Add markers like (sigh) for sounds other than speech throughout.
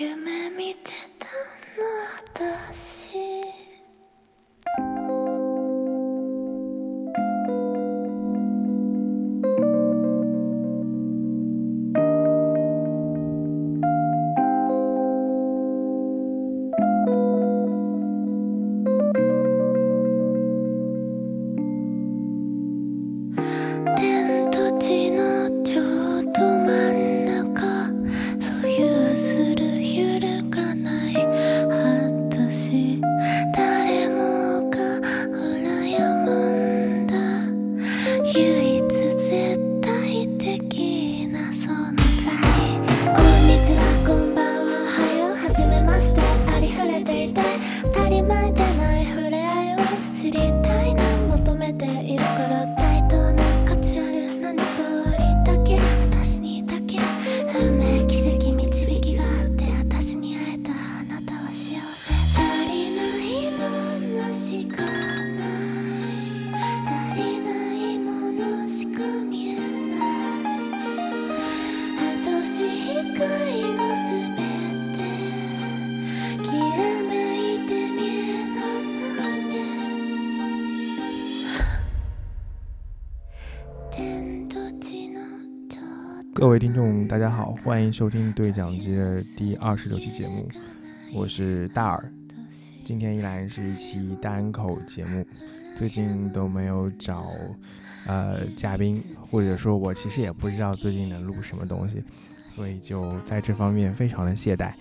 夢見てたの私。各位听众，大家好，欢迎收听对讲机的第二十六期节目，我是大耳。今天依然是一期单口节目，最近都没有找呃嘉宾，或者说我其实也不知道最近能录什么东西，所以就在这方面非常的懈怠，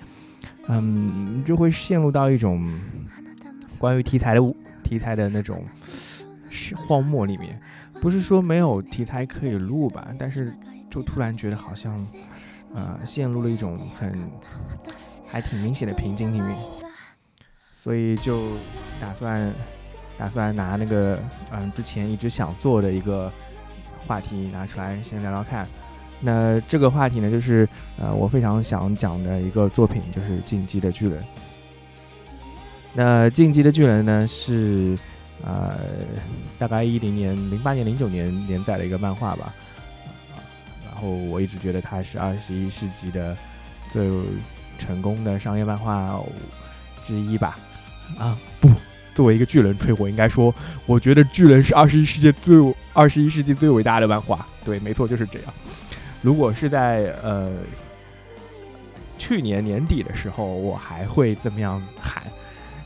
嗯，就会陷入到一种关于题材的题材的那种荒漠里面，不是说没有题材可以录吧，但是就突然觉得好像，呃，陷入了一种很还挺明显的瓶颈里面，所以就打算打算拿那个嗯、之前一直想做的一个话题拿出来先聊聊看。那这个话题呢，就是呃我非常想讲的一个作品，就是《进击的巨人》。那《进击的巨人》呢是呃大概一零年、零八年、零九年连载的一个漫画吧。然后我一直觉得它是二十一世纪的最成功的商业漫画之一吧。啊，不，作为一个巨人吹，我应该说，我觉得巨人是二十一世纪最二十一世纪最伟大的漫画。对，没错，就是这样。如果是在呃去年年底的时候，我还会这么样喊。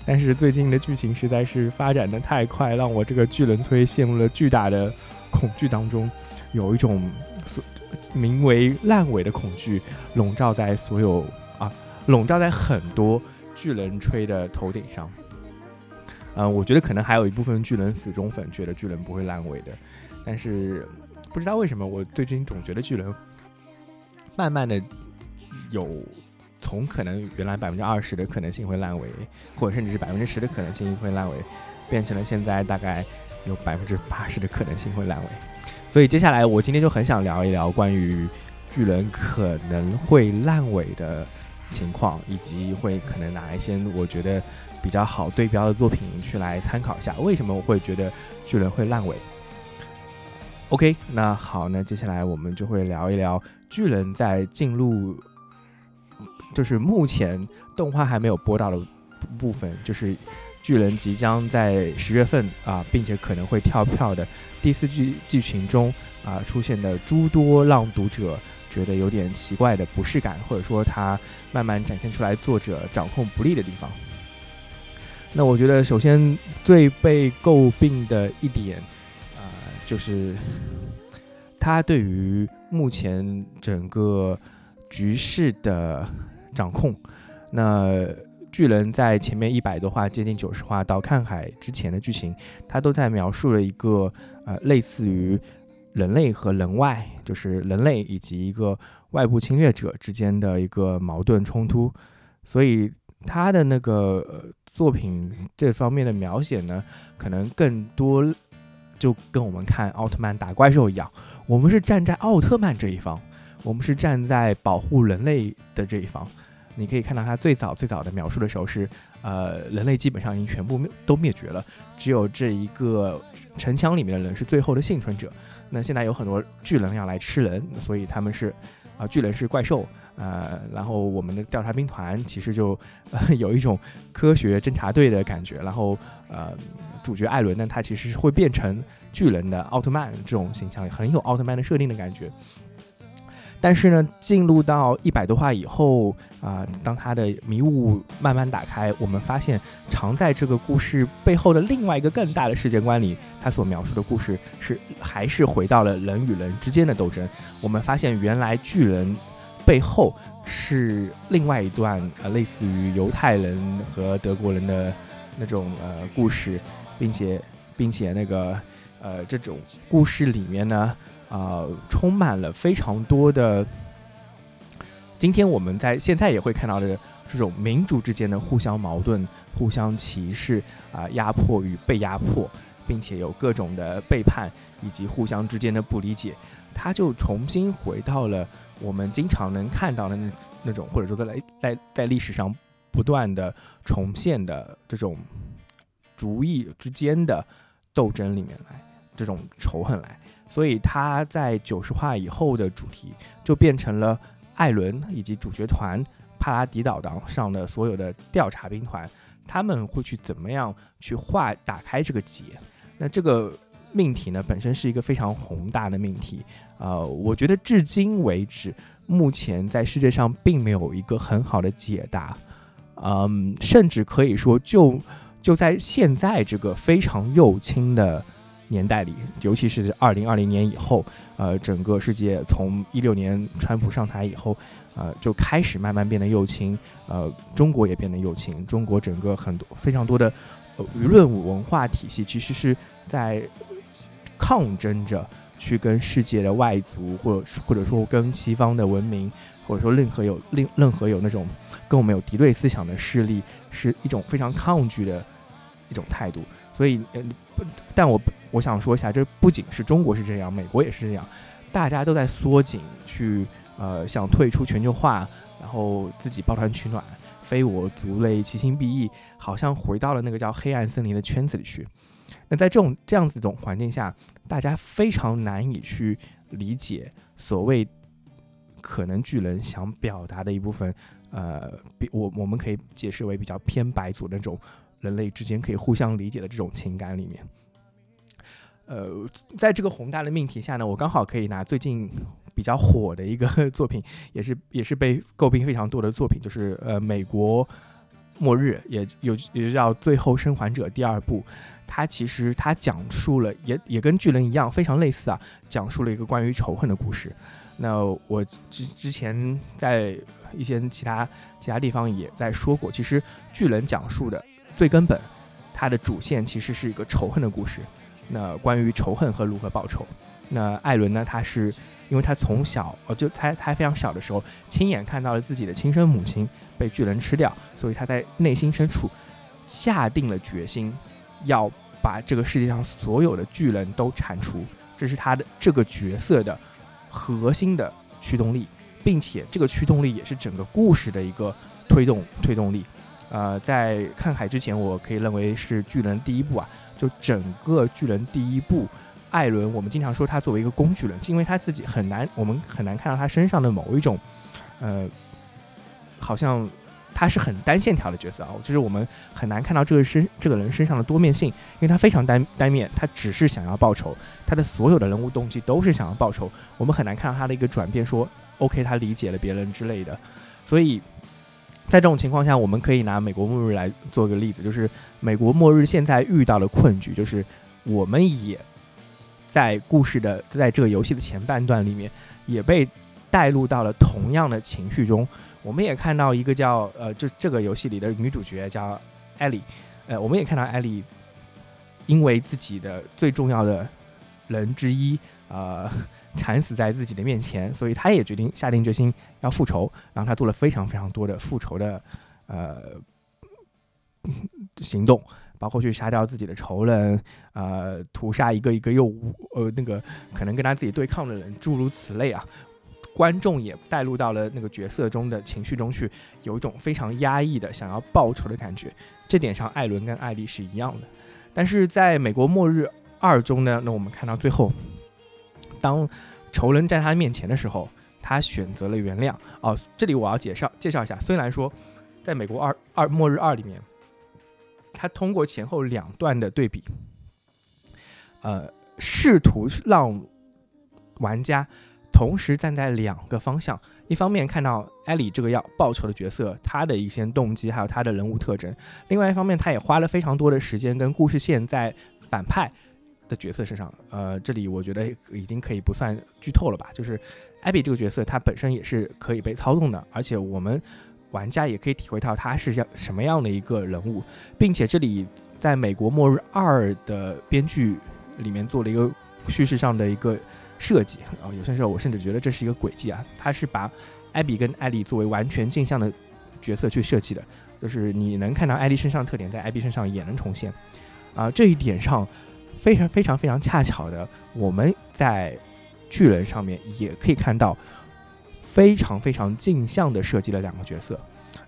但是最近的剧情实在是发展的太快，让我这个巨人催陷入了巨大的恐惧当中，有一种所名为烂尾的恐惧笼罩在所有啊，笼罩在很多巨人吹的头顶上。嗯、我觉得可能还有一部分巨人死忠粉觉得巨人不会烂尾的，但是不知道为什么我最近总觉得巨人慢慢的有从可能原来百分之二十的可能性会烂尾，或者甚至是百分之十的可能性会烂尾，变成了现在大概有百分之八十的可能性会烂尾。所以接下来我今天就很想聊一聊关于巨人可能会烂尾的情况，以及会可能拿一些我觉得比较好对标的作品去来参考一下，为什么我会觉得巨人会烂尾。OK，那好，那接下来我们就会聊一聊巨人在进入，就是目前动画还没有播到的部分，就是巨人即将在十月份啊，并且可能会跳票的第四季剧情中啊出现的诸多让读者觉得有点奇怪的不适感，或者说它慢慢展现出来作者掌控不力的地方。那我觉得首先最被诟病的一点啊、就是他对于目前整个局势的掌控。那巨人在前面一百多话，接近九十话到看海之前的剧情，他都在描述了一个呃类似于人类和人外，就是人类以及一个外部侵略者之间的一个矛盾冲突。所以他的那个、作品这方面的描写呢，可能更多就跟我们看奥特曼打怪兽一样，我们是站在奥特曼这一方，我们是站在保护人类的这一方。你可以看到他最早最早的描述的时候是，呃，人类基本上已经全部灭都灭绝了，只有这一个城墙里面的人是最后的幸存者。那现在有很多巨人要来吃人，所以他们是，啊巨人是怪兽，呃，然后我们的调查兵团其实就有一种科学侦察队的感觉，然后呃主角艾伦呢，他其实是会变成巨人的奥特曼这种形象，很有奥特曼的设定的感觉。但是呢，进入到一百多话以后啊，当他的迷雾慢慢打开，我们发现藏在这个故事背后的另外一个更大的世界观里，他所描述的故事是还是回到了人与人之间的斗争。我们发现原来巨人背后是另外一段呃，类似于犹太人和德国人的那种呃故事，并且并且那个呃这种故事里面呢。啊，充满了非常多的。今天我们在现在也会看到的这种民主之间的互相矛盾、互相歧视啊，压迫与被压迫，并且有各种的背叛以及互相之间的不理解，它就重新回到了我们经常能看到的那那种，或者说在在在历史上不断的重现的这种主义之间的斗争里面来，这种仇恨来。所以他在九十话以后的主题就变成了艾伦以及主角团帕拉迪岛上的所有的调查兵团，他们会去怎么样去化打开这个结？那这个命题呢，本身是一个非常宏大的命题，呃，我觉得至今为止，目前在世界上并没有一个很好的解答，嗯，甚至可以说，就就在现在这个非常幼轻的。年代里，尤其是二零二零年以后，呃，整个世界从一六年川普上台以后，呃，就开始慢慢变得右倾，呃，中国也变得右倾。中国整个很多非常多的舆论文化体系，其实是在抗争着去跟世界的外族，或者或者说跟西方的文明，或者说任何有任任何有那种跟我们有敌对思想的势力，是一种非常抗拒的一种态度。所以，呃，但我我想说一下，这不仅是中国是这样，美国也是这样，大家都在缩紧，去呃想退出全球化，然后自己抱团取暖，非我族类，其心必异，好像回到了那个叫黑暗森林的圈子里去。那在这种这样子一种环境下，大家非常难以去理解所谓可能巨人想表达的一部分，呃，比我我们可以解释为比较偏白族那种。人类之间可以互相理解的这种情感里面，呃，在这个宏大的命题下呢，我刚好可以拿最近比较火的一个 (laughs) 作品，也是也是被诟病非常多的作品，就是呃，美国末日，也有也叫《最后生还者》第二部，它其实它讲述了也也跟巨人一样非常类似啊，讲述了一个关于仇恨的故事。那我之之前在一些其他其他地方也在说过，其实巨人讲述的。最根本，它的主线其实是一个仇恨的故事。那关于仇恨和如何报仇，那艾伦呢？他是因为他从小呃，就他他非常小的时候，亲眼看到了自己的亲生母亲被巨人吃掉，所以他在内心深处下定了决心，要把这个世界上所有的巨人都铲除。这是他的这个角色的核心的驱动力，并且这个驱动力也是整个故事的一个推动推动力。呃，在看海之前，我可以认为是巨人第一部啊。就整个巨人第一部，艾伦，我们经常说他作为一个工具人，因为他自己很难，我们很难看到他身上的某一种，呃，好像他是很单线条的角色啊。就是我们很难看到这个身这个人身上的多面性，因为他非常单单面，他只是想要报仇，他的所有的人物动机都是想要报仇。我们很难看到他的一个转变，说 OK，他理解了别人之类的，所以。在这种情况下，我们可以拿美国末日来做个例子，就是美国末日现在遇到的困局，就是我们也在故事的在这个游戏的前半段里面也被带入到了同样的情绪中。我们也看到一个叫呃，就这个游戏里的女主角叫艾莉，呃，我们也看到艾莉因为自己的最重要的人之一，呃。(clears throat) 惨死在自己的面前，所以他也决定下定决心要复仇。然后他做了非常非常多的复仇的呃行动，包括去杀掉自己的仇人，呃，屠杀一个一个又呃那个可能跟他自己对抗的人，诸如此类啊。观众也带入到了那个角色中的情绪中去，有一种非常压抑的想要报仇的感觉。这点上，艾伦跟艾丽是一样的。但是在美国末日二中呢，那我们看到最后。当仇人在他面前的时候，他选择了原谅。哦，这里我要介绍介绍一下，虽然说在美国二二末日二里面，他通过前后两段的对比，呃，试图让玩家同时站在两个方向，一方面看到艾里这个要报仇的角色，他的一些动机，还有他的人物特征；另外一方面，他也花了非常多的时间跟故事线在反派的角色身上。呃，这里我觉得已经可以不算剧透了吧？就是艾比这个角色，他本身也是可以被操纵的，而且我们玩家也可以体会到他是像什么样的一个人物，并且这里在美国末日二的编剧里面做了一个叙事上的一个。设计啊，有些时候我甚至觉得这是一个轨迹啊，他是把艾比跟艾莉作为完全镜像的角色去设计的，就是你能看到艾莉身上的特点，在艾比身上也能重现啊。这一点上非常非常非常恰巧的，我们在巨人上面也可以看到非常非常镜像的设计了两个角色，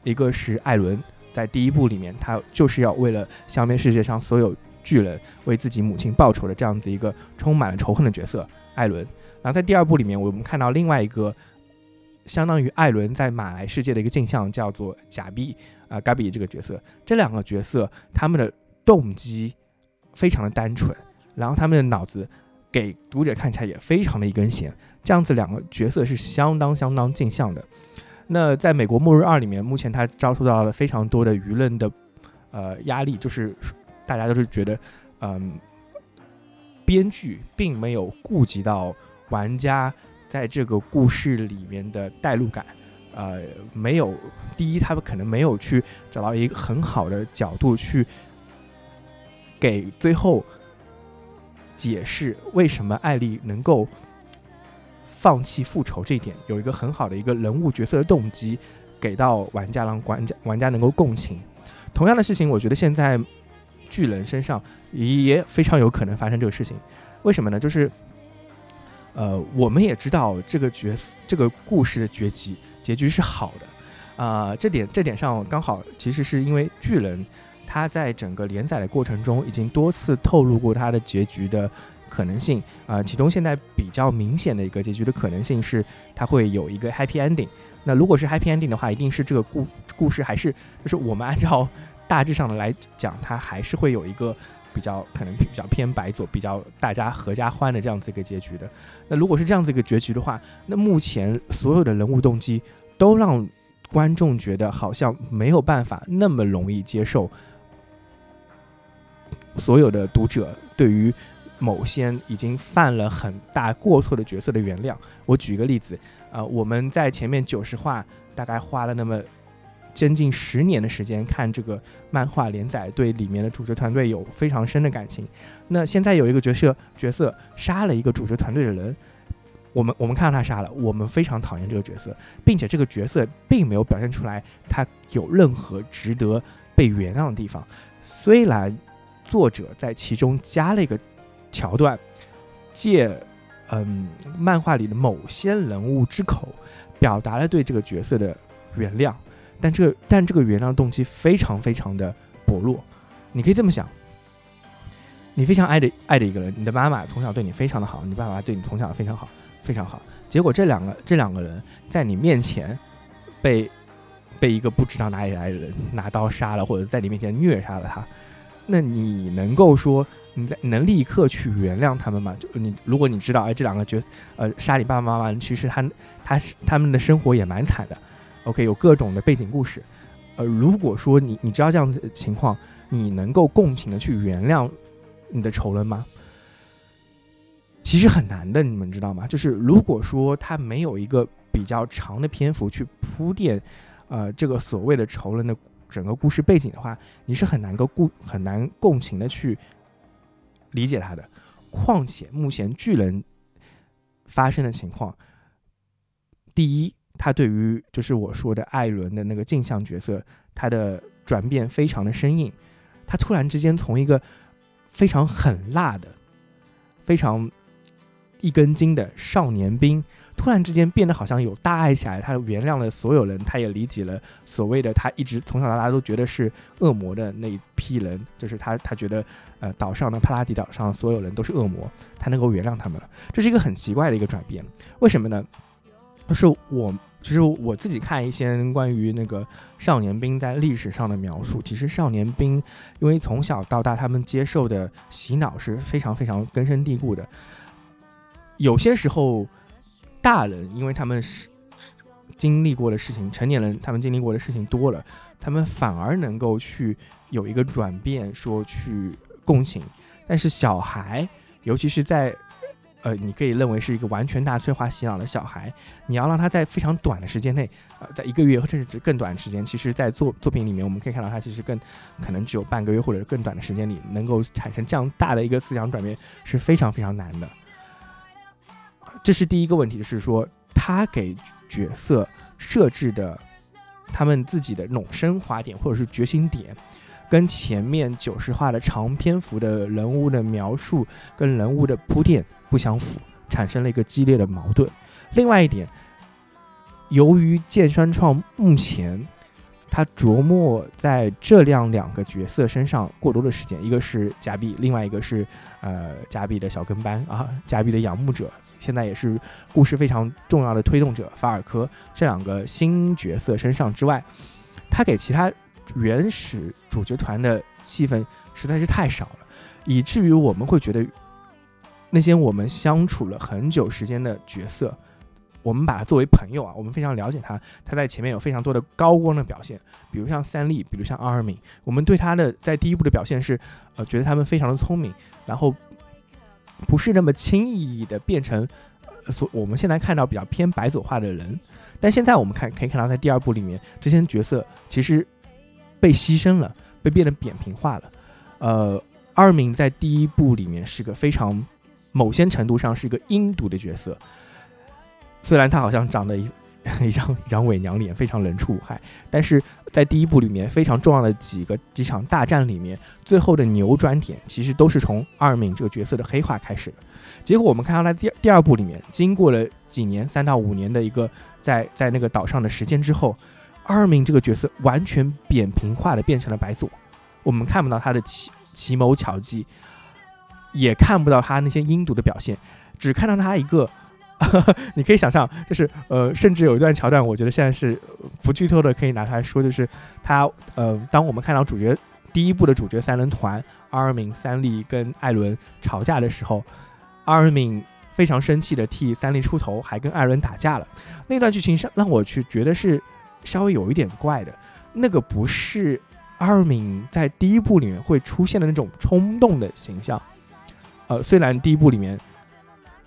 一个是艾伦，在第一部里面，他就是要为了消灭世界上所有巨人，为自己母亲报仇的这样子一个充满了仇恨的角色。艾伦，然后在第二部里面，我们看到另外一个相当于艾伦在马来世界的一个镜像，叫做贾碧啊，嘎比这个角色。这两个角色他们的动机非常的单纯，然后他们的脑子给读者看起来也非常的一根弦。这样子两个角色是相当相当镜像的。那在美国末日二里面，目前他遭受到了非常多的舆论的呃压力，就是大家都是觉得嗯。编剧并没有顾及到玩家在这个故事里面的代入感，呃，没有第一，他们可能没有去找到一个很好的角度去给最后解释为什么艾丽能够放弃复仇这一点，有一个很好的一个人物角色的动机给到玩家，让玩家玩家能够共情。同样的事情，我觉得现在巨人身上。也非常有可能发生这个事情，为什么呢？就是，呃，我们也知道这个角色、这个故事的结局结局是好的，啊，这点这点上刚好其实是因为巨人他在整个连载的过程中已经多次透露过他的结局的可能性，啊，其中现在比较明显的一个结局的可能性是他会有一个 happy ending。那如果是 happy ending 的话，一定是这个故故事还是就是我们按照大致上的来讲，它还是会有一个。比较可能比较偏白左，比较大家合家欢的这样子一个结局的。那如果是这样子一个结局的话，那目前所有的人物动机都让观众觉得好像没有办法那么容易接受。所有的读者对于某些已经犯了很大过错的角色的原谅，我举一个例子啊，我们在前面九十话大概花了那么。将近十年的时间看这个漫画连载，对里面的主角团队有非常深的感情。那现在有一个角色角色杀了一个主角团队的人，我们我们看到他杀了，我们非常讨厌这个角色，并且这个角色并没有表现出来他有任何值得被原谅的地方。虽然作者在其中加了一个桥段，借嗯漫画里的某些人物之口，表达了对这个角色的原谅。但这个但这个原谅动机非常非常的薄弱，你可以这么想：你非常爱的爱的一个人，你的妈妈从小对你非常的好，你爸爸对你从小非常好，非常好。结果这两个 (laughs) 这两个人在你面前被被一个不知道哪里来的人拿刀杀了，或者在你面前虐杀了他，那你能够说你在能立刻去原谅他们吗？就你如果你知道，哎，这两个角色呃杀你爸爸妈妈，其实他他他们的生活也蛮惨的。OK，有各种的背景故事，呃，如果说你你知道这样子的情况，你能够共情的去原谅你的仇人吗？其实很难的，你们知道吗？就是如果说他没有一个比较长的篇幅去铺垫，呃，这个所谓的仇人的整个故事背景的话，你是很难够共很难共情的去理解他的。况且目前巨人发生的情况，第一。他对于就是我说的艾伦的那个镜像角色，他的转变非常的生硬。他突然之间从一个非常狠辣的、非常一根筋的少年兵，突然之间变得好像有大爱起来。他原谅了所有人，他也理解了所谓的他一直从小到大都觉得是恶魔的那一批人，就是他他觉得呃岛上的帕拉迪岛上所有人都是恶魔，他能够原谅他们了。这是一个很奇怪的一个转变，为什么呢？就是我，就是我自己看一些关于那个少年兵在历史上的描述，其实少年兵因为从小到大他们接受的洗脑是非常非常根深蒂固的，有些时候大人因为他们是经历过的事情，成年人他们经历过的事情多了，他们反而能够去有一个转变，说去共情，但是小孩，尤其是在呃，你可以认为是一个完全大催化洗脑的小孩，你要让他在非常短的时间内，呃，在一个月甚至更短的时间，其实，在作作品里面，我们可以看到他其实更可能只有半个月或者更短的时间里，能够产生这样大的一个思想转变是非常非常难的。这是第一个问题，是说他给角色设置的他们自己的那种升华点或者是觉醒点。跟前面九十话的长篇幅的人物的描述跟人物的铺垫不相符，产生了一个激烈的矛盾。另外一点，由于剑川创目前他琢磨在这样两个角色身上过多的时间，一个是加币，另外一个是呃加币的小跟班啊，加币的仰慕者，现在也是故事非常重要的推动者法尔科这两个新角色身上之外，他给其他。原始主角团的戏份实在是太少了，以至于我们会觉得那些我们相处了很久时间的角色，我们把他作为朋友啊，我们非常了解他，他在前面有非常多的高光的表现，比如像三笠，比如像阿尔敏，我们对他的在第一部的表现是，呃，觉得他们非常的聪明，然后不是那么轻易的变成所我们现在看到比较偏白左化的人，但现在我们看可以看到在第二部里面，这些角色其实。被牺牲了，被变得扁平化了。呃，二敏在第一部里面是个非常，某些程度上是一个阴毒的角色。虽然他好像长得 (laughs) 一张一张伪娘脸，非常人畜无害，但是在第一部里面非常重要的几个几场大战里面，最后的扭转点其实都是从二敏这个角色的黑化开始的。结果我们看到他第第二部里面，经过了几年三到五年的一个在在那个岛上的时间之后。二敏这个角色完全扁平化的变成了白左，我们看不到他的奇奇谋巧计，也看不到他那些阴毒的表现，只看到他一个，(laughs) 你可以想象，就是呃，甚至有一段桥段，我觉得现在是不剧透的，可以拿出来说，就是他呃，当我们看到主角第一部的主角三人团阿尔敏、三笠跟艾伦吵架的时候，阿尔敏非常生气的替三笠出头，还跟艾伦打架了，那段剧情上让我去觉得是。稍微有一点怪的，那个不是阿尔敏在第一部里面会出现的那种冲动的形象。呃，虽然第一部里面，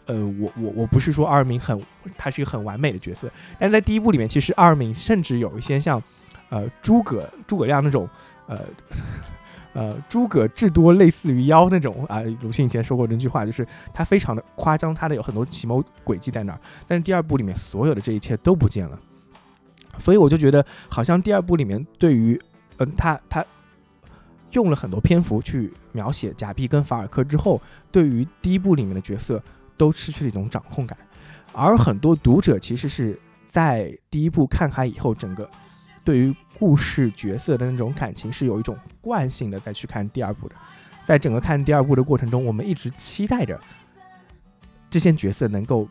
呃，我我我不是说二敏很，他是一个很完美的角色，但是在第一部里面，其实二敏甚至有一些像，呃，诸葛诸葛亮那种，呃 (laughs) 呃，诸葛至多类似于妖那种啊。鲁迅以前说过那句话，就是他非常的夸张，他的有很多奇谋诡计在那儿。但是第二部里面所有的这一切都不见了。所以我就觉得，好像第二部里面对于，嗯，他他用了很多篇幅去描写贾碧跟法尔科之后，对于第一部里面的角色都失去了一种掌控感，而很多读者其实是在第一部看开以后，整个对于故事角色的那种感情是有一种惯性的再去看第二部的，在整个看第二部的过程中，我们一直期待着这些角色能够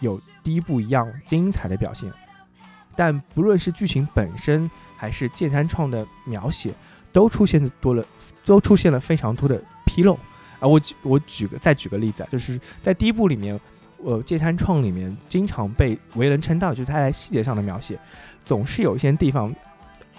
有第一部一样精彩的表现。但不论是剧情本身，还是剑三创的描写，都出现多了，都出现了非常多的纰漏啊！我举我举个再举个例子啊，就是在第一部里面，呃，剑三创里面经常被为人称道，就是他在细节上的描写，总是有一些地方，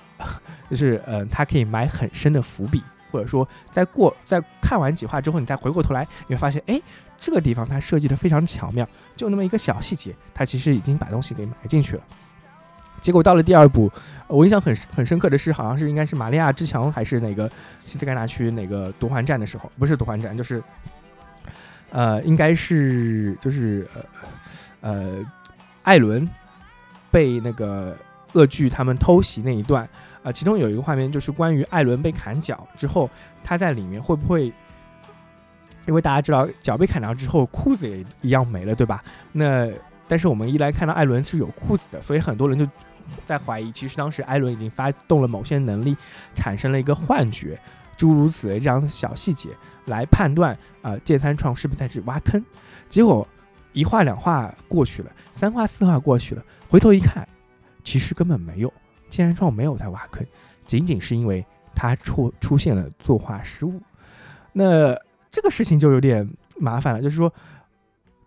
(laughs) 就是呃，他可以埋很深的伏笔，或者说在过在看完几话之后，你再回过头来，你会发现，哎，这个地方他设计的非常巧妙，就那么一个小细节，他其实已经把东西给埋进去了。结果到了第二部，我印象很很深刻的是，好像是应该是玛利亚之墙还是哪个西斯盖纳区哪个夺环战的时候，不是夺环战，就是，呃，应该是就是呃呃，艾伦被那个恶剧他们偷袭那一段，啊，其中有一个画面就是关于艾伦被砍脚之后，他在里面会不会，因为大家知道脚被砍掉之后裤子也一样没了，对吧？那但是我们一来看到艾伦是有裤子的，所以很多人就。在怀疑，其实当时艾伦已经发动了某些能力，产生了一个幻觉，诸如此类这样的小细节来判断啊，剑三创是不是在这挖坑？结果一话两话过去了，三话四话过去了，回头一看，其实根本没有，剑三创没有在挖坑，仅仅是因为他出出现了作画失误。那这个事情就有点麻烦了，就是说，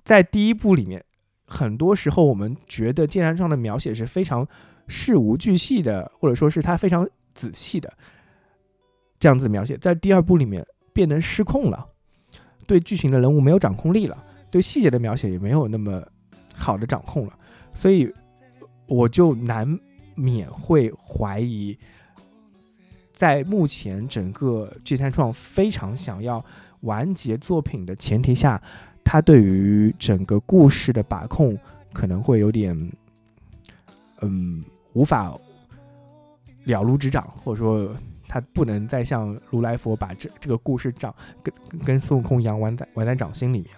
在第一部里面，很多时候我们觉得剑三创的描写是非常事无巨细的，或者说是他非常仔细的这样子描写，在第二部里面变得失控了，对剧情的人物没有掌控力了。对细节的描写也没有那么好的掌控了，所以我就难免会怀疑，在目前整个巨三创非常想要完结作品的前提下，他对于整个故事的把控可能会有点，嗯，无法了如指掌，或者说他不能再像如来佛把这这个故事掌跟跟孙悟空一样玩在玩在掌心里面。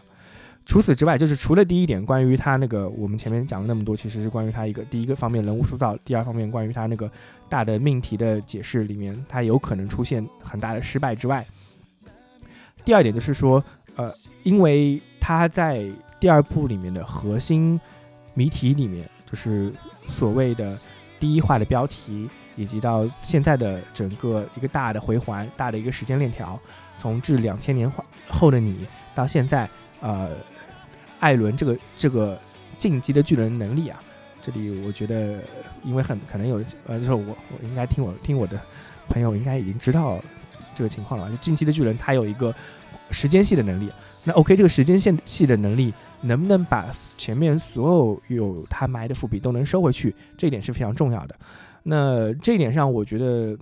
除此之外，就是除了第一点，关于他那个我们前面讲了那么多，其实是关于他一个第一个方面人物塑造，第二方面关于他那个大的命题的解释里面，他有可能出现很大的失败之外，第二点就是说，呃，因为他在第二部里面的核心谜题里面，就是所谓的第一话的标题，以及到现在的整个一个大的回环、大的一个时间链条，从至两千年后的你到现在，呃。艾伦这个这个进击的巨人能力啊，这里我觉得，因为很可能有呃，就是我我应该听我听我的朋友应该已经知道这个情况了。就近期的巨人他有一个时间系的能力，那 OK 这个时间线系的能力能不能把前面所有有他埋的伏笔都能收回去，这一点是非常重要的。那这一点上，我觉得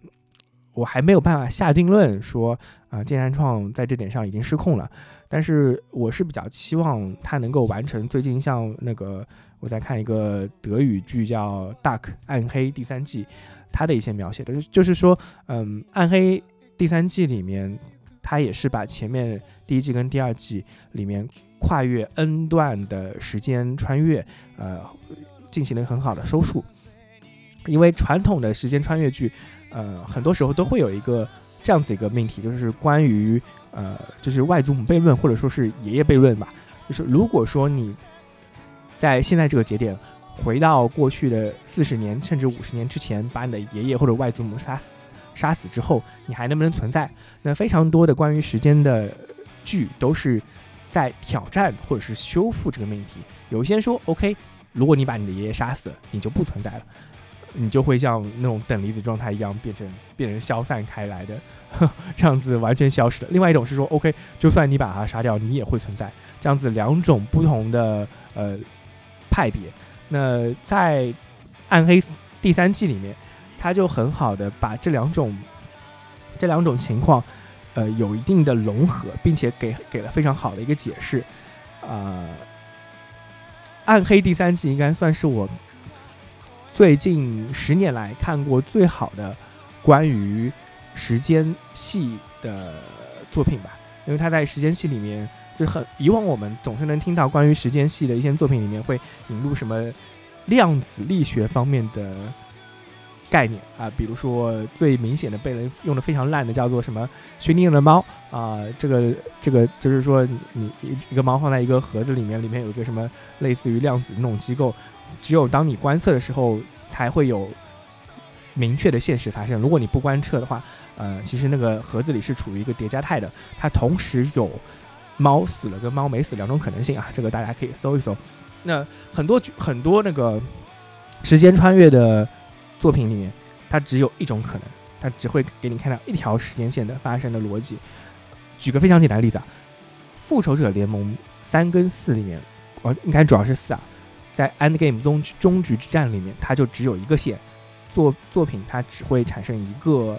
我还没有办法下定论说啊，剑山创在这点上已经失控了。但是我是比较期望他能够完成最近像那个我在看一个德语剧叫《Dark 暗黑》第三季，他的一些描写的，就是说，嗯，《暗黑》第三季里面，他也是把前面第一季跟第二季里面跨越 N 段的时间穿越，呃，进行了很好的收束。因为传统的时间穿越剧，呃，很多时候都会有一个这样子一个命题，就是关于。呃，就是外祖母悖论，或者说是爷爷悖论吧。就是如果说你在现在这个节点回到过去的四十年甚至五十年之前，把你的爷爷或者外祖母杀死杀死之后，你还能不能存在？那非常多的关于时间的剧都是在挑战或者是修复这个命题。有一些人说，OK，如果你把你的爷爷杀死了，你就不存在了，你就会像那种等离子状态一样变成变成消散开来的。这样子完全消失了。另外一种是说，OK，就算你把他杀掉，你也会存在。这样子两种不同的呃派别。那在暗黑第三季里面，他就很好的把这两种这两种情况呃有一定的融合，并且给给了非常好的一个解释。呃，暗黑第三季应该算是我最近十年来看过最好的关于。时间系的作品吧，因为他在时间系里面就很以往我们总是能听到关于时间系的一些作品里面会引入什么量子力学方面的概念啊，比如说最明显的被人用的非常烂的叫做什么薛定谔的猫啊，这个这个就是说你一个猫放在一个盒子里面，里面有一个什么类似于量子那种机构，只有当你观测的时候才会有明确的现实发生，如果你不观测的话。呃，其实那个盒子里是处于一个叠加态的，它同时有猫死了跟猫没死两种可能性啊，这个大家可以搜一搜。那很多很多那个时间穿越的作品里面，它只有一种可能，它只会给你看到一条时间线的发生的逻辑。举个非常简单的例子啊，《复仇者联盟》三跟四里面，哦，应该主要是四啊，在 End Game 终终局之战里面，它就只有一个线，作作品它只会产生一个。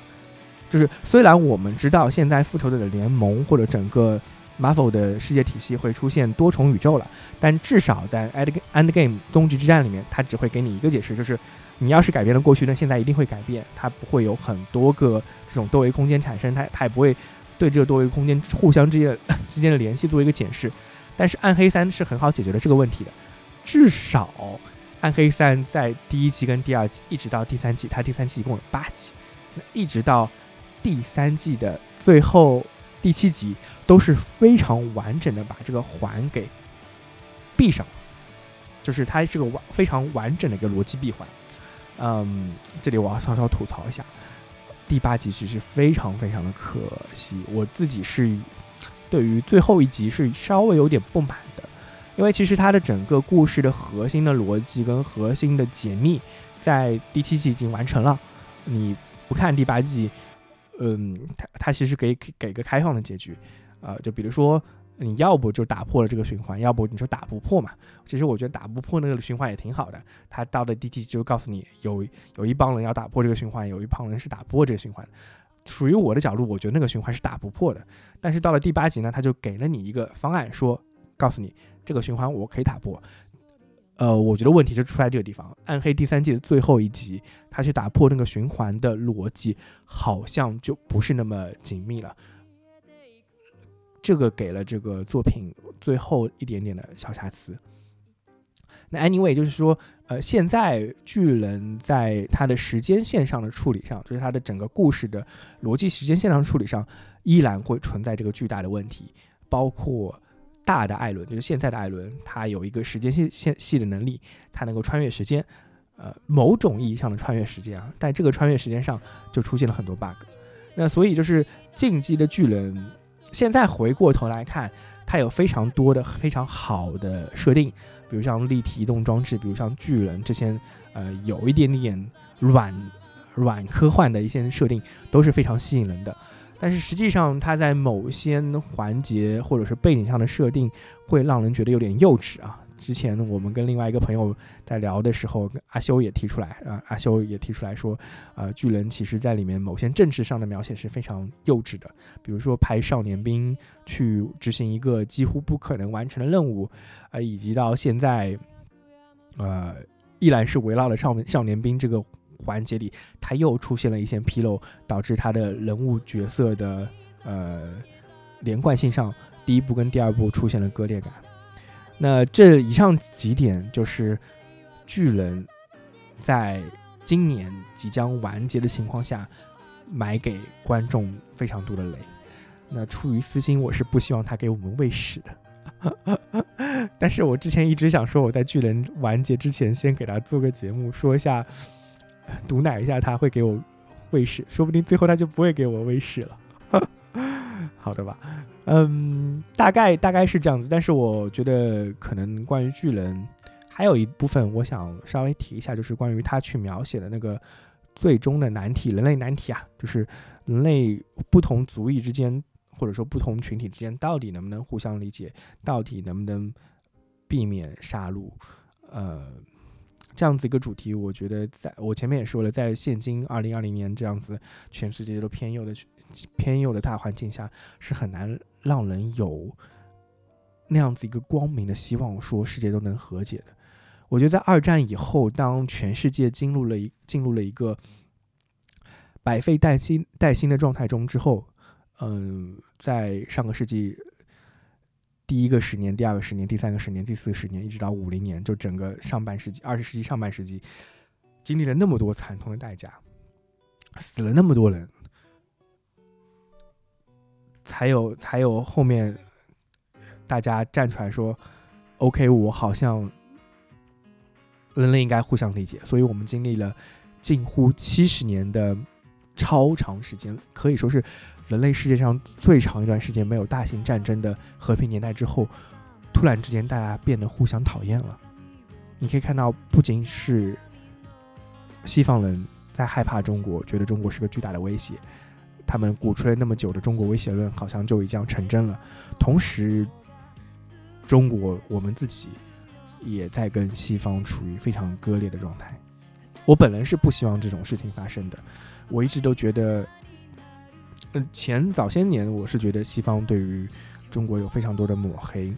就是虽然我们知道现在复仇者的联盟或者整个 Marvel 的世界体系会出现多重宇宙了，但至少在 End End Game 终局之战里面，它只会给你一个解释，就是你要是改变了过去，那现在一定会改变，它不会有很多个这种多维空间产生，它它也不会对这个多维空间互相之间之间的联系做一个解释。但是暗黑三是很好解决了这个问题的，至少暗黑三在第一季跟第二季一直到第三季，它第三季一共有八集，一直到。第三季的最后第七集都是非常完整的把这个环给闭上了，就是它是个完非常完整的一个逻辑闭环。嗯，这里我要稍稍吐槽一下，第八集其实非常非常的可惜，我自己是对于最后一集是稍微有点不满的，因为其实它的整个故事的核心的逻辑跟核心的解密，在第七集已经完成了。你不看第八季，嗯，它它其实给给个开放的结局，呃，就比如说你要不就打破了这个循环，要不你就打不破嘛。其实我觉得打不破那个循环也挺好的。他到了第七集就告诉你，有有一帮人要打破这个循环，有一帮人是打不破这个循环。属于我的角度，我觉得那个循环是打不破的。但是到了第八集呢，他就给了你一个方案，说告诉你这个循环我可以打破。呃，我觉得问题就出在这个地方。暗黑第三季的最后一集，他去打破那个循环的逻辑，好像就不是那么紧密了。这个给了这个作品最后一点点的小瑕疵。那 anyway，就是说，呃，现在巨人在他的时间线上的处理上，就是他的整个故事的逻辑时间线上处理上，依然会存在这个巨大的问题，包括。大的艾伦就是现在的艾伦，他有一个时间线线系的能力，他能够穿越时间，呃，某种意义上的穿越时间啊。但这个穿越时间上就出现了很多 bug。那所以就是进击的巨人，现在回过头来看，它有非常多的非常好的设定，比如像立体移动装置，比如像巨人这些，呃，有一点点软软科幻的一些设定，都是非常吸引人的。但是实际上，它在某些环节或者是背景上的设定，会让人觉得有点幼稚啊。之前我们跟另外一个朋友在聊的时候，阿修也提出来啊，阿修也提出来说，呃，巨人其实在里面某些政治上的描写是非常幼稚的，比如说派少年兵去执行一个几乎不可能完成的任务，啊，以及到现在，呃，依然是围绕了少少年兵这个。环节里，他又出现了一些纰漏，导致他的人物角色的呃连贯性上，第一部跟第二部出现了割裂感。那这以上几点就是巨人在今年即将完结的情况下埋给观众非常多的雷。那出于私心，我是不希望他给我们喂屎的。(laughs) 但是我之前一直想说，我在巨人完结之前先给他做个节目，说一下。毒奶一下，他会给我喂食，说不定最后他就不会给我喂食了。好的吧，嗯，大概大概是这样子。但是我觉得可能关于巨人，还有一部分我想稍微提一下，就是关于他去描写的那个最终的难题——人类难题啊，就是人类不同族裔之间，或者说不同群体之间，到底能不能互相理解，到底能不能避免杀戮？呃。这样子一个主题，我觉得在我前面也说了，在现今二零二零年这样子全世界都偏右的偏右的大环境下，是很难让人有那样子一个光明的希望，说世界都能和解的。我觉得在二战以后，当全世界进入了一进入了一个百废待兴待兴的状态中之后，嗯，在上个世纪。第一个十年，第二个十年，第三个十年，第四个十年，一直到五零年，就整个上半世纪，二十世纪上半世纪，经历了那么多惨痛的代价，死了那么多人，才有才有后面大家站出来说：“OK，我好像人类应该互相理解。”所以，我们经历了近乎七十年的超长时间，可以说是。人类世界上最长一段时间没有大型战争的和平年代之后，突然之间大家变得互相讨厌了。你可以看到，不仅是西方人在害怕中国，觉得中国是个巨大的威胁，他们鼓吹那么久的中国威胁论，好像就已经成真了。同时，中国我们自己也在跟西方处于非常割裂的状态。我本人是不希望这种事情发生的，我一直都觉得。嗯，前早些年，我是觉得西方对于中国有非常多的抹黑，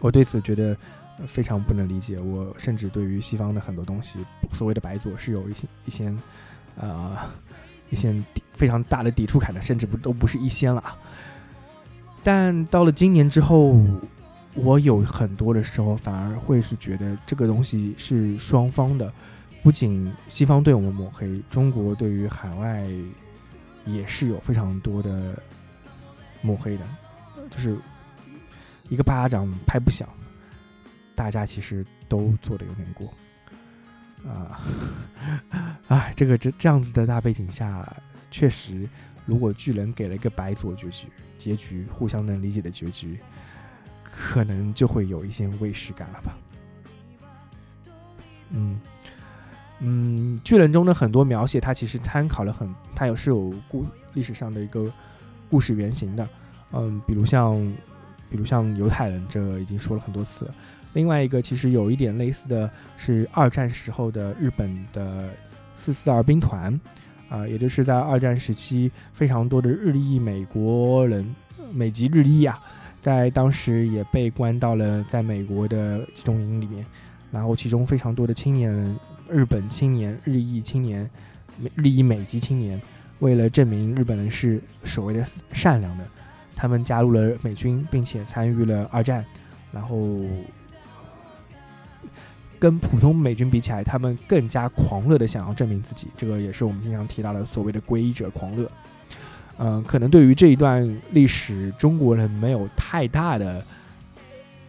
我对此觉得非常不能理解。我甚至对于西方的很多东西，所谓的白左，是有一些一些呃一些非常大的抵触感的，甚至不都不是一仙了啊。但到了今年之后，我有很多的时候反而会是觉得这个东西是双方的，不仅西方对我们抹黑，中国对于海外。也是有非常多的抹黑的，就是一个巴掌拍不响，大家其实都做的有点过。啊，(laughs) 哎，这个这这样子的大背景下，确实，如果巨人给了一个白左结局，结局互相能理解的结局，可能就会有一些未视感了吧。嗯嗯，巨人中的很多描写，它其实参考了很，它有是有故历史上的一个故事原型的。嗯，比如像比如像犹太人，这已经说了很多次了。另外一个其实有一点类似的是二战时候的日本的四四二兵团，啊，也就是在二战时期非常多的日裔美国人，美籍日裔啊，在当时也被关到了在美国的集中营里面，然后其中非常多的青年人，日本青年、日裔青年、日裔美籍青年，为了证明日本人是所谓的善良的，他们加入了美军，并且参与了二战，然后。跟普通美军比起来，他们更加狂热的想要证明自己，这个也是我们经常提到的所谓的皈依者狂热。嗯，可能对于这一段历史，中国人没有太大的、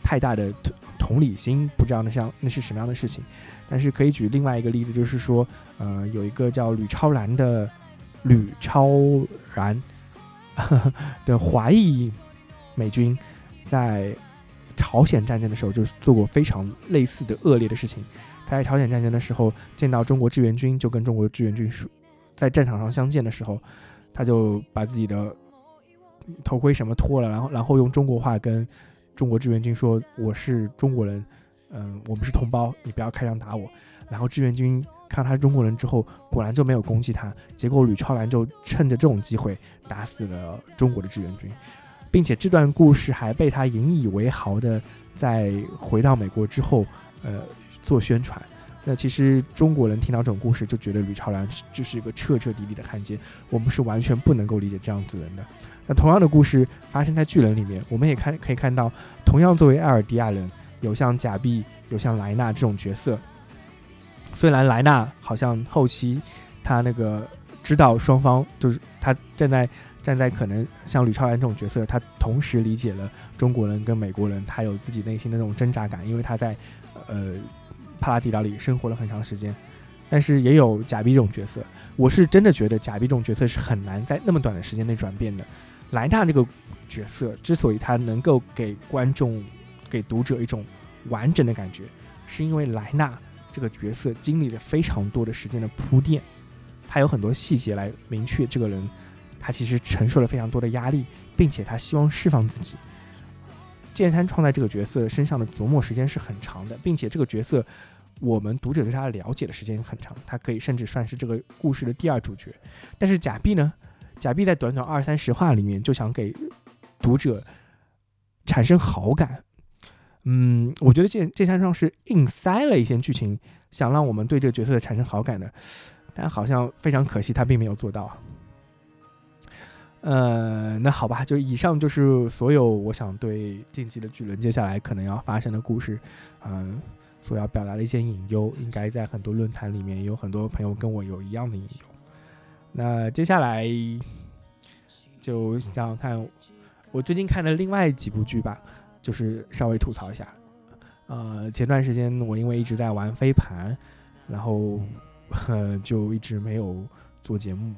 太大的同同理心，不知道那像那是什么样的事情。但是可以举另外一个例子，就是说，呃，有一个叫吕超然的吕超然的华裔美军在。朝鲜战争的时候，就做过非常类似的恶劣的事情。他在朝鲜战争的时候见到中国志愿军，就跟中国志愿军说，在战场上相见的时候，他就把自己的头盔什么脱了，然后然后用中国话跟中国志愿军说：“我是中国人，嗯，我们是同胞，你不要开枪打我。”然后志愿军看他是中国人之后，果然就没有攻击他。结果吕超然就趁着这种机会打死了中国的志愿军。并且这段故事还被他引以为豪的在回到美国之后，呃，做宣传。那其实中国人听到这种故事，就觉得吕超然就是一个彻彻底底的汉奸，我们是完全不能够理解这样子人的。那同样的故事发生在巨人里面，我们也看可以看到，同样作为艾尔迪亚人，有像贾碧，有像莱纳这种角色。虽然莱纳好像后期他那个知道双方就是他站在。站在可能像吕超然这种角色，他同时理解了中国人跟美国人，他有自己内心的那种挣扎感，因为他在呃帕拉迪岛里生活了很长时间。但是也有贾碧这种角色，我是真的觉得贾碧这种角色是很难在那么短的时间内转变的。莱纳这个角色之所以他能够给观众、给读者一种完整的感觉，是因为莱纳这个角色经历了非常多的时间的铺垫，他有很多细节来明确这个人。他其实承受了非常多的压力，并且他希望释放自己。剑三创在这个角色身上的琢磨时间是很长的，并且这个角色我们读者对他了解的时间很长，他可以甚至算是这个故事的第二主角。但是假币呢？假币在短短二三十话里面就想给读者产生好感。嗯，我觉得剑剑三创是硬塞了一些剧情，想让我们对这个角色产生好感的，但好像非常可惜，他并没有做到。呃，那好吧，就以上就是所有我想对《进击的巨人》接下来可能要发生的故事，嗯，所要表达的一些隐忧，应该在很多论坛里面有很多朋友跟我有一样的隐忧。那接下来就想想看，我最近看的另外几部剧吧，就是稍微吐槽一下。呃，前段时间我因为一直在玩飞盘，然后就一直没有做节目。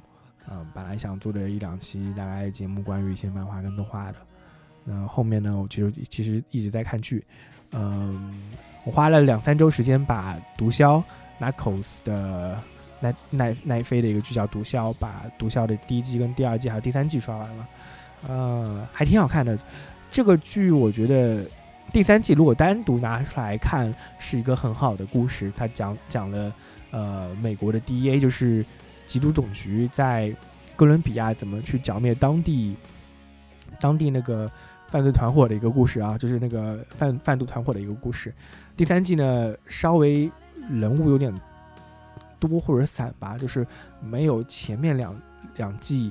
嗯，本来想做的一两期大概节目关于一些漫画跟动画的，那后面呢，我其实其实一直在看剧，嗯，我花了两三周时间把《毒枭》Narcos 的奈奈奈飞的一个剧叫《毒枭》，把《毒枭》的第一季跟第二季还有第三季刷完了，呃，还挺好看的。这个剧我觉得第三季如果单独拿出来看，是一个很好的故事，它讲讲了呃美国的 DEA 就是。缉毒总局在哥伦比亚怎么去剿灭当地当地那个犯罪团伙的一个故事啊，就是那个贩贩毒团伙的一个故事。第三季呢，稍微人物有点多或者散吧，就是没有前面两两季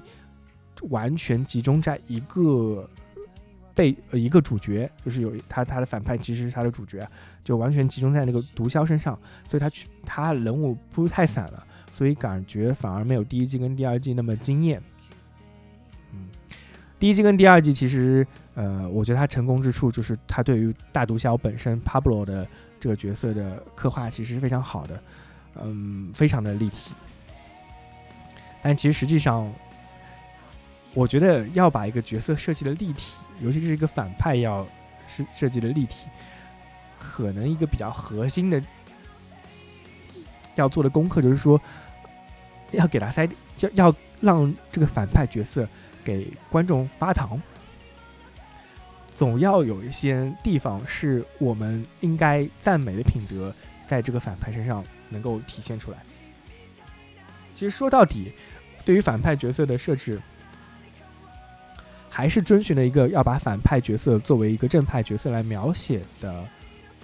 完全集中在一个被呃一个主角，就是有他他的反派其实是他的主角，就完全集中在那个毒枭身上，所以他去他人物铺太散了。所以感觉反而没有第一季跟第二季那么惊艳。嗯，第一季跟第二季其实呃，我觉得它成功之处就是它对于大毒枭本身 Pablo 的这个角色的刻画其实是非常好的，嗯，非常的立体。但其实实际上，我觉得要把一个角色设计的立体，尤其是一个反派要设设计的立体，可能一个比较核心的要做的功课就是说，要给他塞，要要让这个反派角色给观众发糖。总要有一些地方是我们应该赞美的品德，在这个反派身上能够体现出来。其实说到底，对于反派角色的设置，还是遵循了一个要把反派角色作为一个正派角色来描写的，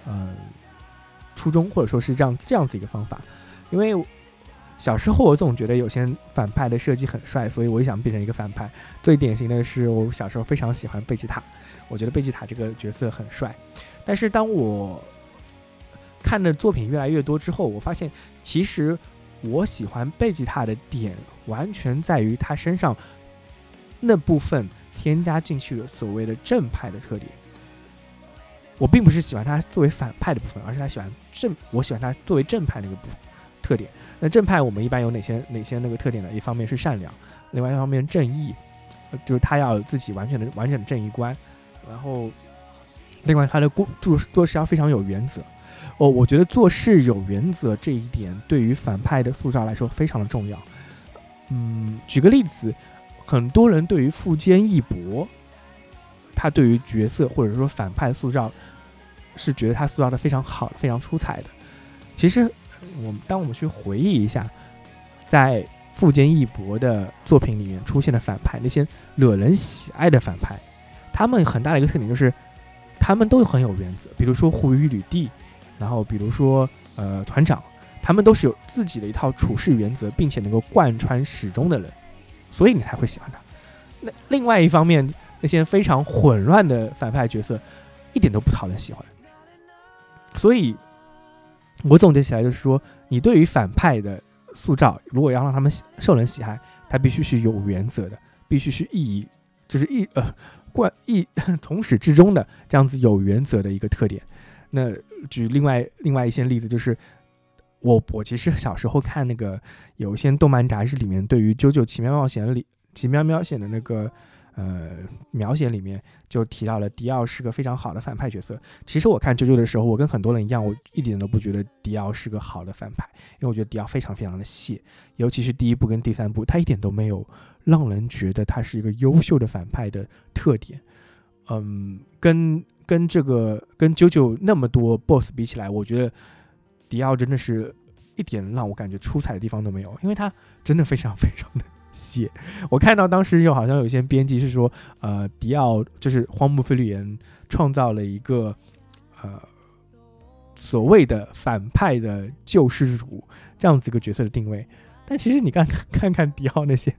嗯，初衷或者说是这样这样子一个方法。因为小时候我总觉得有些反派的设计很帅，所以我也想变成一个反派。最典型的是我小时候非常喜欢贝吉塔。我觉得贝吉塔这个角色很帅，但是当我看的作品越来越多之后，我发现其实我喜欢贝吉塔的点完全在于他身上那部分添加进去的所谓的正派的特点。我并不是喜欢他作为反派的部分，而是他喜欢正，我喜欢他作为正派那个部分特点。那正派我们一般有哪些哪些那个特点呢？一方面是善良，另外一方面正义，就是他要有自己完全的完整的正义观。然后，另外他的做做做事要非常有原则哦。我觉得做事有原则这一点对于反派的塑造来说非常的重要。嗯，举个例子，很多人对于富坚义博，他对于角色或者说反派塑造是觉得他塑造的非常好、非常出彩的。其实，我们当我们去回忆一下，在富坚义博的作品里面出现的反派，那些惹人喜爱的反派。他们很大的一个特点就是，他们都很有原则。比如说护羽吕地，然后比如说呃团长，他们都是有自己的一套处事原则，并且能够贯穿始终的人，所以你才会喜欢他。那另外一方面，那些非常混乱的反派角色，一点都不讨人喜欢。所以，我总结起来就是说，你对于反派的塑造，如果要让他们受人喜爱，他必须是有原则的，必须是意义，就是意呃。贯一从始至终的这样子有原则的一个特点。那举另外另外一些例子，就是我我其实小时候看那个有一些动漫杂志里面对于《啾啾奇妙冒险》里奇妙冒险的那个呃描写里面就提到了迪奥是个非常好的反派角色。其实我看啾啾的时候，我跟很多人一样，我一点都不觉得迪奥是个好的反派，因为我觉得迪奥非常非常的细，尤其是第一部跟第三部，他一点都没有。让人觉得他是一个优秀的反派的特点，嗯，跟跟这个跟九九那么多 BOSS 比起来，我觉得迪奥真的是一点让我感觉出彩的地方都没有，因为他真的非常非常的写。我看到当时又好像有些编辑是说，呃，迪奥就是荒木飞吕彦创造了一个呃所谓的反派的救世主这样子一个角色的定位，但其实你看看看看迪奥那些。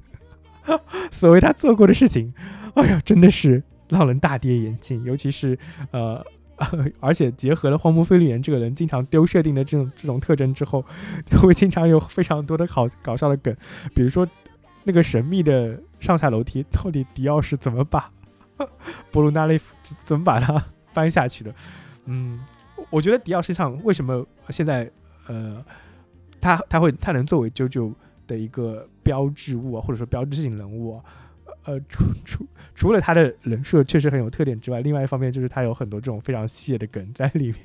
(laughs) 所谓他做过的事情，哎呀，真的是让人大跌眼镜。尤其是呃，(laughs) 而且结合了荒木飞吕彦这个人经常丢设定的这种这种特征之后，就会经常有非常多的好搞笑的梗。比如说那个神秘的上下楼梯，到底迪奥是怎么把 (laughs) 波鲁纳利夫怎么把它搬下去的？嗯，我觉得迪奥身上为什么现在呃，他他会他能作为啾啾。的一个标志物啊，或者说标志性人物啊，呃，除除除了他的人设确实很有特点之外，另外一方面就是他有很多这种非常细的梗在里面，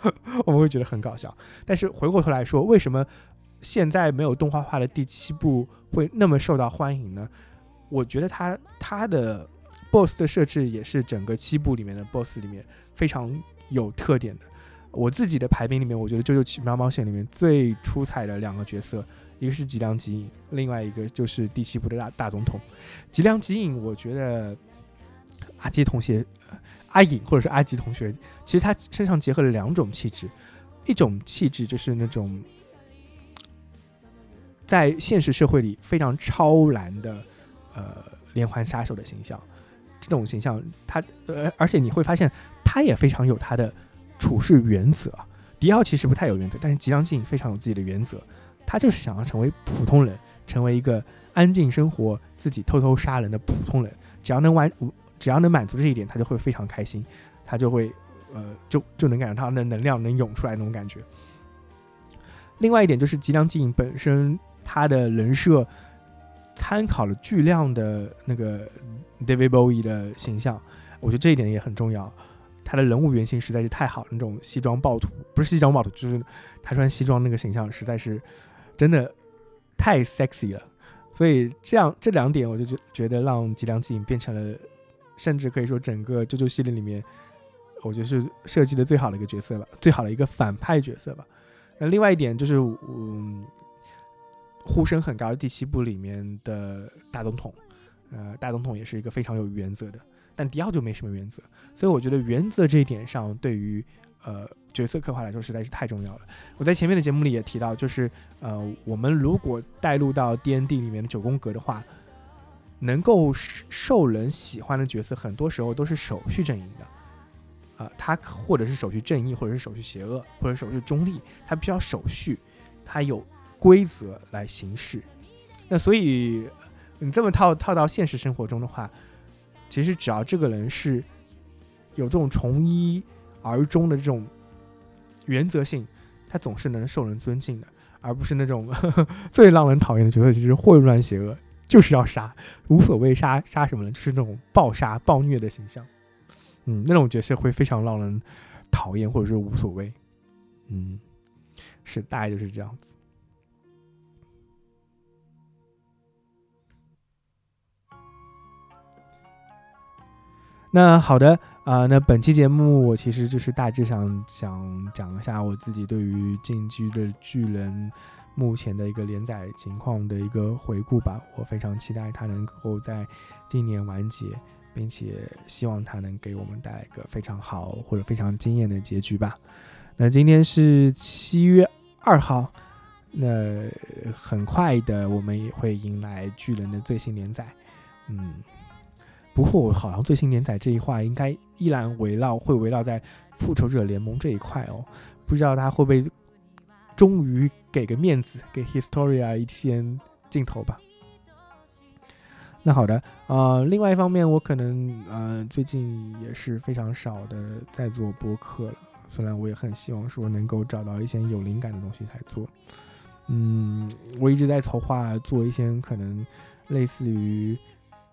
(laughs) 我们会觉得很搞笑。但是回过头来说，为什么现在没有动画化的第七部会那么受到欢迎呢？我觉得他他的 BOSS 的设置也是整个七部里面的 BOSS 里面非常有特点的。我自己的排名里面，我觉得《啾啾奇妙冒险》里面最出彩的两个角色。一个是吉良吉影，另外一个就是第七部的大大总统。吉良吉影，我觉得阿吉同学、阿影或者是阿吉同学，其实他身上结合了两种气质，一种气质就是那种在现实社会里非常超然的呃连环杀手的形象，这种形象他呃，而且你会发现他也非常有他的处事原则。迪奥其实不太有原则，但是吉良静非常有自己的原则。他就是想要成为普通人，成为一个安静生活、自己偷偷杀人的普通人。只要能完只要能满足这一点，他就会非常开心，他就会呃就就能感觉他的能量能涌出来那种感觉。另外一点就是吉良静本身他的人设参考了巨量的那个 David Bowie 的形象，我觉得这一点也很重要。他的人物原型实在是太好，那种西装暴徒不是西装暴徒，就是他穿西装那个形象实在是真的太 sexy 了。所以这样这两点，我就觉觉得让吉良吉影变成了，甚至可以说整个啾啾系列里面，我觉得是设计的最好的一个角色吧，最好的一个反派角色吧。那另外一点就是，嗯，呼声很高的第七部里面的大总统，呃，大总统也是一个非常有原则的，但迪奥就没什么原则，所以我觉得原则这一点上，对于呃角色刻画来说实在是太重要了。我在前面的节目里也提到，就是呃，我们如果带入到 D N D 里面的九宫格的话，能够受人喜欢的角色，很多时候都是手续阵营的。啊，他或者是手续正义，或者是手续邪恶，或者手续中立，他必须要手续，他有规则来行事。那所以你这么套套到现实生活中的话，其实只要这个人是有这种从一而终的这种原则性，他总是能受人尊敬的，而不是那种 (laughs) 最让人讨厌的角色，就是混乱邪恶，就是要杀，无所谓杀杀什么人，就是那种暴杀暴虐的形象。嗯，那种角色会非常让人讨厌，或者是无所谓。嗯，是大概就是这样子。那好的啊，那本期节目我其实就是大致上想讲一下我自己对于《进击的巨人》目前的一个连载情况的一个回顾吧。我非常期待它能够在今年完结。并且希望它能给我们带来一个非常好或者非常惊艳的结局吧。那今天是七月二号，那很快的我们也会迎来巨人的最新连载。嗯，不过我好像最新连载这一话应该依然围绕会围绕在复仇者联盟这一块哦，不知道他会不会终于给个面子，给 Historia 一些镜头吧。那好的，呃，另外一方面，我可能呃最近也是非常少的在做播客了。虽然我也很希望说能够找到一些有灵感的东西来做，嗯，我一直在筹划做一些可能类似于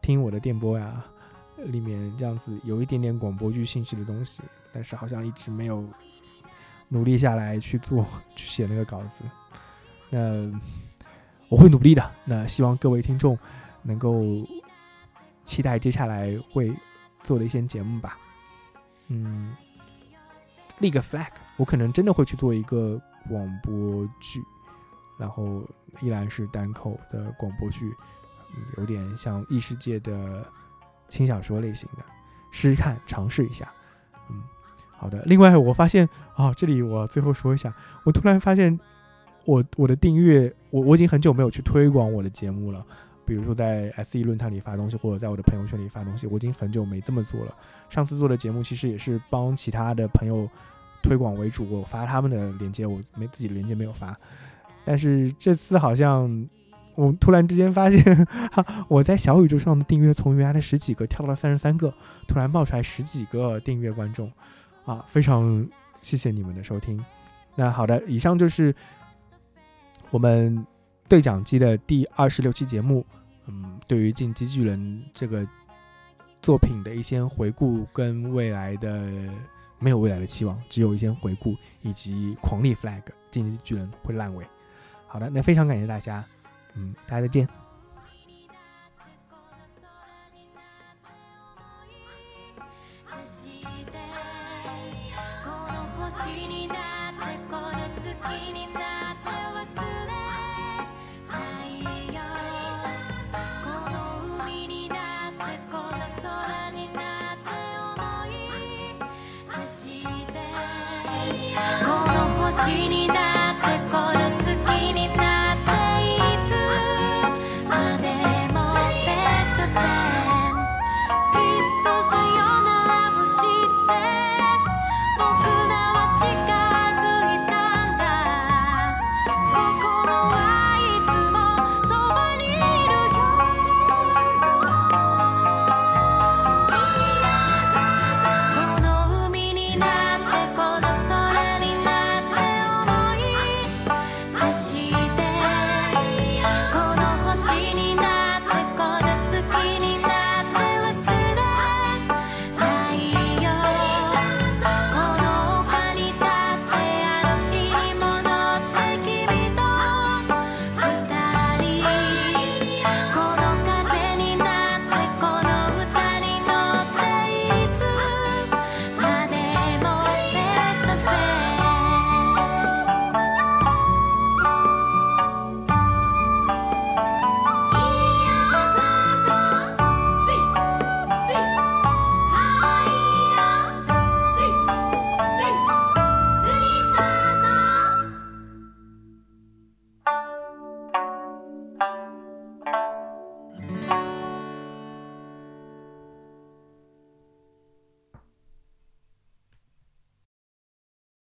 听我的电波呀里面这样子有一点点广播剧性质的东西，但是好像一直没有努力下来去做去写那个稿子。那我会努力的。那希望各位听众。能够期待接下来会做的一些节目吧，嗯，立个 flag，我可能真的会去做一个广播剧，然后依然是单口的广播剧，有点像异世界的轻小说类型的，试试看，尝试一下，嗯，好的。另外，我发现啊，这里我最后说一下，我突然发现我我的订阅，我我已经很久没有去推广我的节目了。比如说在 S E 论坛里发东西，或者在我的朋友圈里发东西，我已经很久没这么做了。上次做的节目其实也是帮其他的朋友推广为主，我发他们的链接，我没自己的链接没有发。但是这次好像我突然之间发现，(laughs) 我在小宇宙上的订阅从原来的十几个跳到了三十三个，突然冒出来十几个订阅观众，啊，非常谢谢你们的收听。那好的，以上就是我们。对讲机的第二十六期节目，嗯，对于《进击巨人》这个作品的一些回顾跟未来的没有未来的期望，只有一些回顾以及狂力 flag，《进击巨人》会烂尾。好的，那非常感谢大家，嗯，大家再见。この星にな